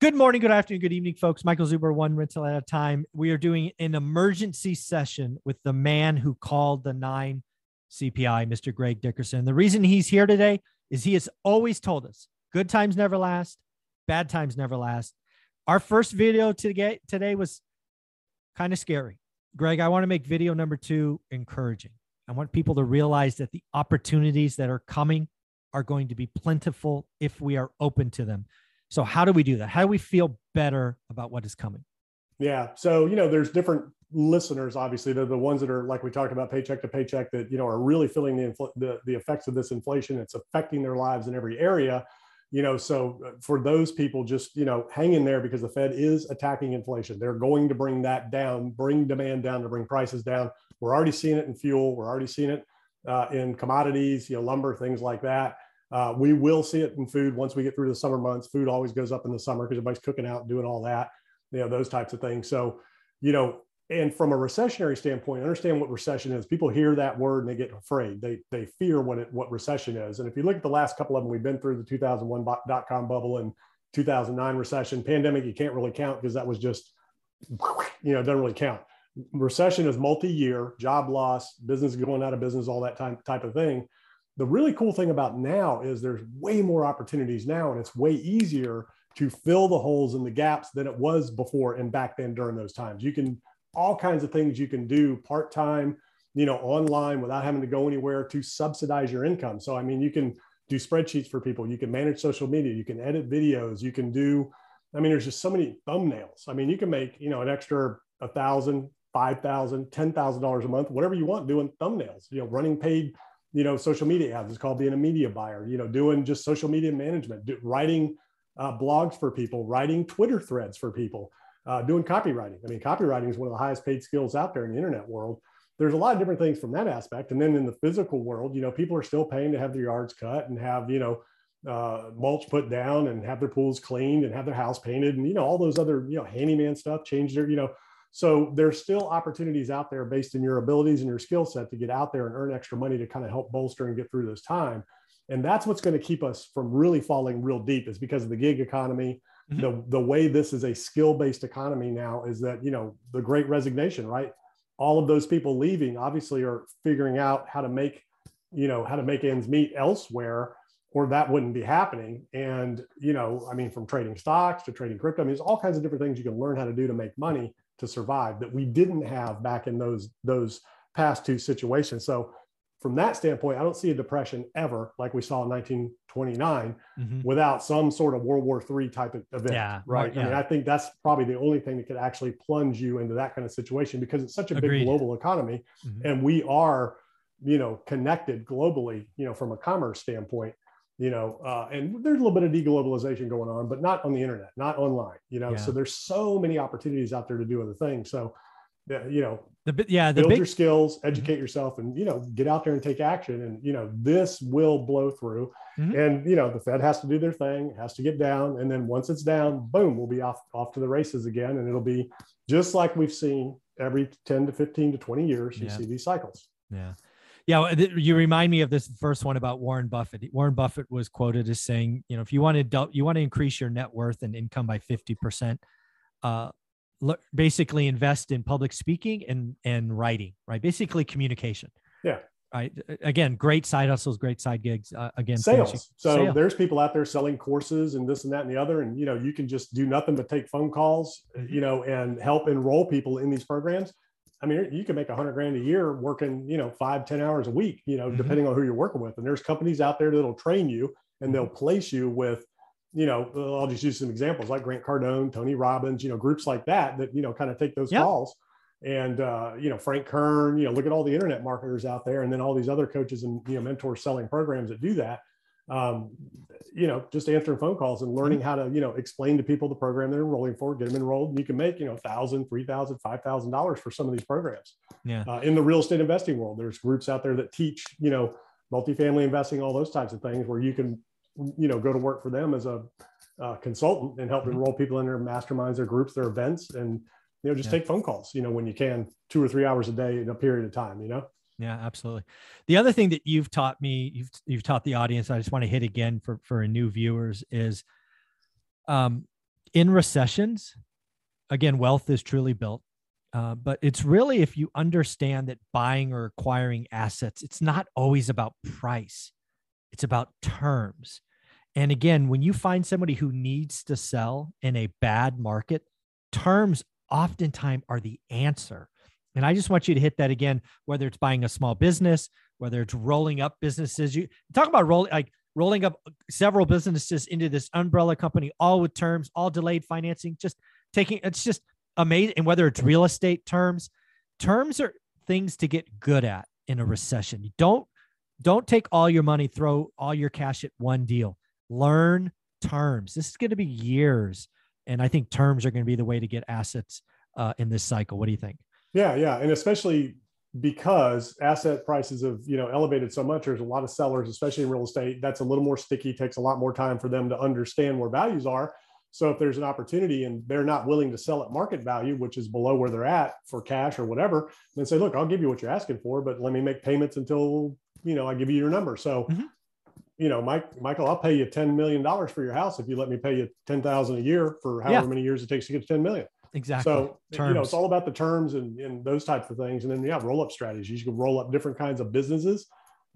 Good morning, good afternoon, good evening, folks. Michael Zuber, one rental at a time. We are doing an emergency session with the man who called the nine CPI, Mr. Greg Dickerson. The reason he's here today is he has always told us good times never last, bad times never last. Our first video today, today was kind of scary. Greg, I want to make video number two encouraging. I want people to realize that the opportunities that are coming are going to be plentiful if we are open to them. So how do we do that? How do we feel better about what is coming? Yeah. So, you know, there's different listeners, obviously, they're the ones that are like we talked about paycheck to paycheck that, you know, are really feeling the, infl- the, the effects of this inflation. It's affecting their lives in every area, you know, so uh, for those people, just, you know, hang in there because the Fed is attacking inflation. They're going to bring that down, bring demand down to bring prices down. We're already seeing it in fuel. We're already seeing it uh, in commodities, you know, lumber, things like that. Uh, we will see it in food once we get through the summer months. Food always goes up in the summer because everybody's cooking out and doing all that, you know, those types of things. So, you know, and from a recessionary standpoint, understand what recession is. People hear that word and they get afraid. They they fear what it what recession is. And if you look at the last couple of them, we've been through the 2001 dot com bubble and 2009 recession, pandemic. You can't really count because that was just, you know, doesn't really count. Recession is multi-year, job loss, business going out of business, all that time type of thing the really cool thing about now is there's way more opportunities now and it's way easier to fill the holes and the gaps than it was before and back then during those times. You can all kinds of things you can do part-time you know online without having to go anywhere to subsidize your income. So i mean you can do spreadsheets for people you can manage social media you can edit videos you can do i mean there's just so many thumbnails. I mean you can make you know an extra a thousand five thousand ten thousand dollars a month whatever you want doing thumbnails you know running paid you know, social media ads. It's called being a media buyer, you know, doing just social media management, do, writing uh, blogs for people, writing Twitter threads for people, uh, doing copywriting. I mean, copywriting is one of the highest paid skills out there in the internet world. There's a lot of different things from that aspect. And then in the physical world, you know, people are still paying to have their yards cut and have, you know, uh, mulch put down and have their pools cleaned and have their house painted and, you know, all those other, you know, handyman stuff, change their, you know, so there's still opportunities out there based in your abilities and your skill set to get out there and earn extra money to kind of help bolster and get through this time. And that's what's going to keep us from really falling real deep is because of the gig economy. Mm-hmm. The, the way this is a skill-based economy now is that, you know, the great resignation, right? All of those people leaving obviously are figuring out how to make, you know, how to make ends meet elsewhere or that wouldn't be happening. And, you know, I mean, from trading stocks to trading crypto, I mean, there's all kinds of different things you can learn how to do to make money to survive that we didn't have back in those those past two situations. So from that standpoint, I don't see a depression ever like we saw in 1929 mm-hmm. without some sort of World War III type of event. Yeah, right. Yeah. I mean, I think that's probably the only thing that could actually plunge you into that kind of situation because it's such a Agreed. big global economy mm-hmm. and we are, you know, connected globally, you know, from a commerce standpoint you know, uh, and there's a little bit of deglobalization going on, but not on the internet, not online, you know. Yeah. So there's so many opportunities out there to do other things. So, you know, the yeah, the build big... your skills, mm-hmm. educate mm-hmm. yourself, and you know, get out there and take action. And you know, this will blow through. Mm-hmm. And you know, the Fed has to do their thing, has to get down, and then once it's down, boom, we'll be off off to the races again, and it'll be just like we've seen every 10 to 15 to 20 years. You yeah. see these cycles. Yeah. Yeah, you remind me of this first one about Warren Buffett. Warren Buffett was quoted as saying, you know, if you want to you want to increase your net worth and income by fifty percent, uh, basically invest in public speaking and and writing, right? Basically communication. Yeah. Right. Again, great side hustles, great side gigs. Uh, again, sales. So sales. there's people out there selling courses and this and that and the other, and you know, you can just do nothing but take phone calls, mm-hmm. you know, and help enroll people in these programs I mean, you can make a hundred grand a year working, you know, five ten hours a week, you know, mm-hmm. depending on who you're working with. And there's companies out there that'll train you and they'll mm-hmm. place you with, you know, I'll just use some examples like Grant Cardone, Tony Robbins, you know, groups like that, that, you know, kind of take those yep. calls and, uh, you know, Frank Kern, you know, look at all the internet marketers out there and then all these other coaches and, you know, mentors selling programs that do that um, you know, just answering phone calls and learning mm-hmm. how to, you know, explain to people the program they're enrolling for, get them enrolled. You can make, you know, thousand, three thousand, five thousand dollars for some of these programs. Yeah. Uh, in the real estate investing world, there's groups out there that teach, you know, multifamily investing, all those types of things, where you can, you know, go to work for them as a uh, consultant and help mm-hmm. enroll people in their masterminds, their groups, their events, and you know, just yeah. take phone calls, you know, when you can, two or three hours a day in a period of time, you know. Yeah, absolutely. The other thing that you've taught me, you've you've taught the audience, I just want to hit again for for new viewers is um in recessions, again, wealth is truly built. Uh, but it's really if you understand that buying or acquiring assets, it's not always about price, it's about terms. And again, when you find somebody who needs to sell in a bad market, terms oftentimes are the answer. And I just want you to hit that again, whether it's buying a small business, whether it's rolling up businesses. You talk about rolling like rolling up several businesses into this umbrella company, all with terms, all delayed financing, just taking it's just amazing. And whether it's real estate terms, terms are things to get good at in a recession. You don't don't take all your money, throw all your cash at one deal. Learn terms. This is going to be years, and I think terms are going to be the way to get assets uh, in this cycle. What do you think? Yeah, yeah, and especially because asset prices have you know elevated so much there's a lot of sellers especially in real estate that's a little more sticky takes a lot more time for them to understand where values are so if there's an opportunity and they're not willing to sell at market value which is below where they're at for cash or whatever then say look i'll give you what you're asking for but let me make payments until you know i give you your number so mm-hmm. you know mike michael i'll pay you 10 million dollars for your house if you let me pay you 10000 a year for however yeah. many years it takes to get to 10 million Exactly. So terms. you know, it's all about the terms and, and those types of things. And then yeah, roll up strategies. You can roll up different kinds of businesses,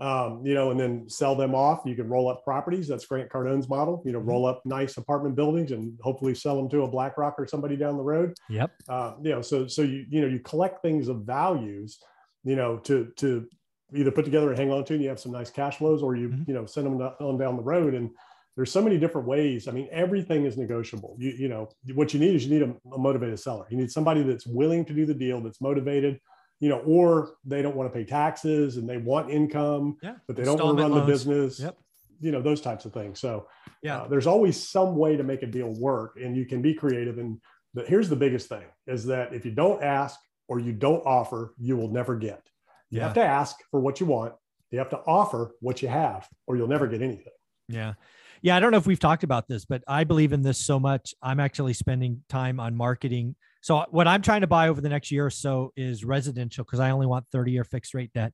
um, you know, and then sell them off. You can roll up properties. That's Grant Cardone's model. You know, mm-hmm. roll up nice apartment buildings and hopefully sell them to a BlackRock or somebody down the road. Yep. Uh, you know, so so you you know you collect things of values, you know, to to either put together and hang on to, and you have some nice cash flows, or you mm-hmm. you know send them on down the road and there's so many different ways. I mean, everything is negotiable. You, you know, what you need is you need a, a, motivated seller. You need somebody that's willing to do the deal, that's motivated, you know, or they don't want to pay taxes and they want income, yeah. but they don't want to run loans. the business. Yep. You know, those types of things. So yeah, uh, there's always some way to make a deal work and you can be creative. And the, here's the biggest thing is that if you don't ask or you don't offer, you will never get. You yeah. have to ask for what you want. You have to offer what you have, or you'll never get anything. Yeah. Yeah, I don't know if we've talked about this, but I believe in this so much. I'm actually spending time on marketing. So what I'm trying to buy over the next year or so is residential because I only want 30 year fixed rate debt.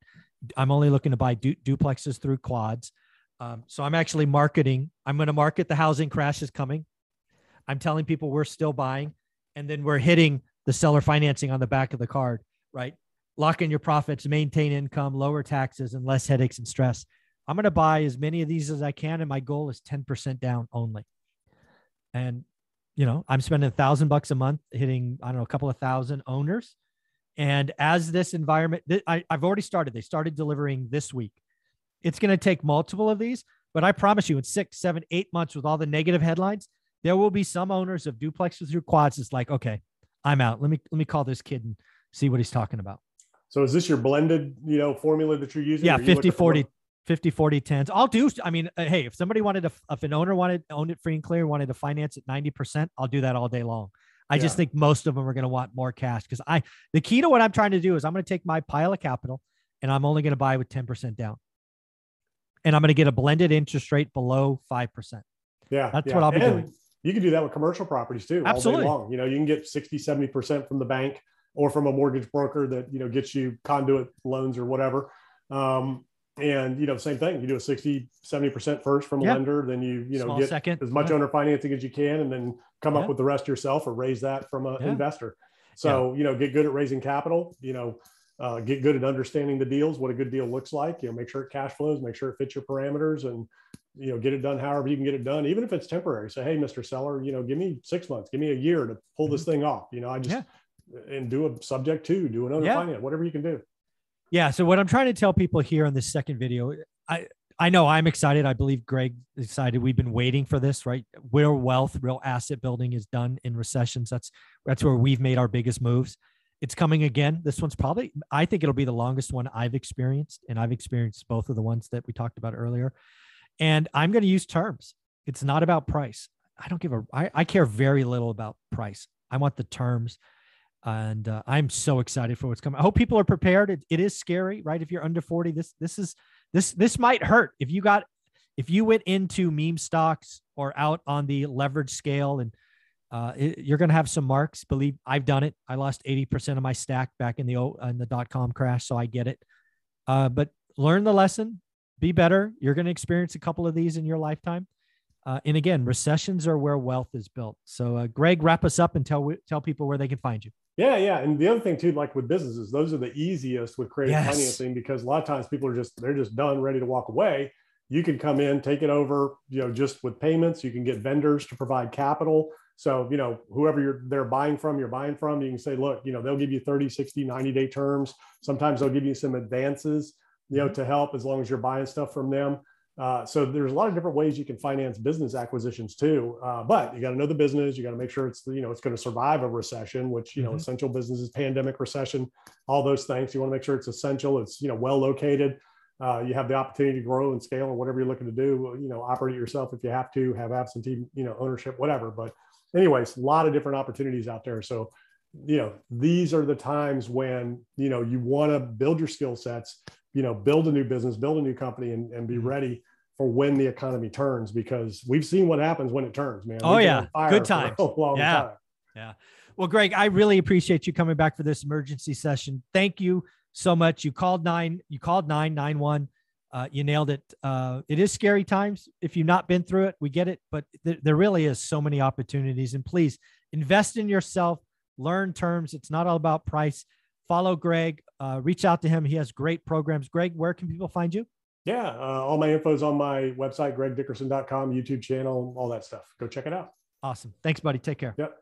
I'm only looking to buy du- duplexes through quads. Um, so I'm actually marketing. I'm going to market the housing crash is coming. I'm telling people we're still buying, and then we're hitting the seller financing on the back of the card. Right, lock in your profits, maintain income, lower taxes, and less headaches and stress. I'm going to buy as many of these as I can. And my goal is 10% down only. And, you know, I'm spending a thousand bucks a month hitting, I don't know, a couple of thousand owners. And as this environment, I, I've already started, they started delivering this week. It's going to take multiple of these, but I promise you in six, seven, eight months with all the negative headlines, there will be some owners of duplexes through quads. It's like, okay, I'm out. Let me, let me call this kid and see what he's talking about. So is this your blended, you know, formula that you're using? Yeah, 50, 40, 50 40 10s i'll do i mean uh, hey if somebody wanted to if an owner wanted owned it free and clear wanted to finance it 90% i'll do that all day long. I yeah. just think most of them are going to want more cash because i the key to what i'm trying to do is i'm going to take my pile of capital and i'm only going to buy with 10% down. And i'm going to get a blended interest rate below 5% yeah that's yeah. what i'll be and doing you can do that with commercial properties too absolutely all day long. You know you can get 60 70% from the bank or from a mortgage broker that you know gets you conduit loans or whatever. Um, and you know same thing. You do a 60 70% first from a lender then you you know Small get second. as much yeah. owner financing as you can and then come up with the rest yourself or raise that from an investor. So you know get good at raising capital you know uh, get good at understanding the deals what a good deal looks like you know make sure it cash flows make sure it fits your parameters and you know get it done however you can get it done even if it's temporary. Say hey mr seller you know give me six months give me a year to pull mm-hmm. this thing off. You know i just and do a subject to do an owner finance whatever you can do yeah. So what I'm trying to tell people here on this second video, I I know I'm excited. I believe Greg excited. We've been waiting for this, right? Where wealth, real asset building is done in recessions. That's that's where we've made our biggest moves. It's coming again. This one's probably, I think it'll be the longest one I've experienced. And I've experienced both of the ones that we talked about earlier. And I'm going to use terms. It's not about price. I don't give a, I, I care very little about price. I want the terms and uh, I'm so excited for what's coming. I hope people are prepared. It, it is scary, right? If you're under 40, this this is this this might hurt. If you got if you went into meme stocks or out on the leverage scale and uh, it, you're going to have some marks. Believe I've done it. I lost 80% of my stack back in the in the dot com crash, so I get it. Uh, but learn the lesson, be better. You're going to experience a couple of these in your lifetime. Uh, and again, recessions are where wealth is built. So, uh, Greg, wrap us up and tell tell people where they can find you. Yeah, yeah, and the other thing too, like with businesses, those are the easiest with creative yes. financing because a lot of times people are just they're just done, ready to walk away. You can come in, take it over, you know, just with payments. You can get vendors to provide capital. So, you know, whoever you're they're buying from, you're buying from, you can say, look, you know, they'll give you 30, 60, 90 day terms. Sometimes they'll give you some advances, you know, mm-hmm. to help as long as you're buying stuff from them. Uh, so there's a lot of different ways you can finance business acquisitions too. Uh, but you got to know the business. You got to make sure it's you know it's going to survive a recession, which you know mm-hmm. essential businesses, pandemic, recession, all those things. You want to make sure it's essential. It's you know well located. Uh, you have the opportunity to grow and scale and whatever you're looking to do. You know, operate it yourself if you have to. Have absentee you know ownership, whatever. But anyways, a lot of different opportunities out there. So you know these are the times when you know you want to build your skill sets you know build a new business build a new company and, and be mm-hmm. ready for when the economy turns because we've seen what happens when it turns, man. Oh yeah, good time. Yeah, time. yeah. Well, Greg, I really appreciate you coming back for this emergency session. Thank you so much. You called nine. You called nine nine one. Uh, you nailed it. Uh, it is scary times. If you've not been through it, we get it. But th- there really is so many opportunities. And please invest in yourself. Learn terms. It's not all about price. Follow Greg. Uh, reach out to him. He has great programs. Greg, where can people find you? yeah, uh, all my info is on my website, gregdickerson.com, YouTube channel, all that stuff. Go check it out. Awesome. Thanks, buddy. Take care. Yep.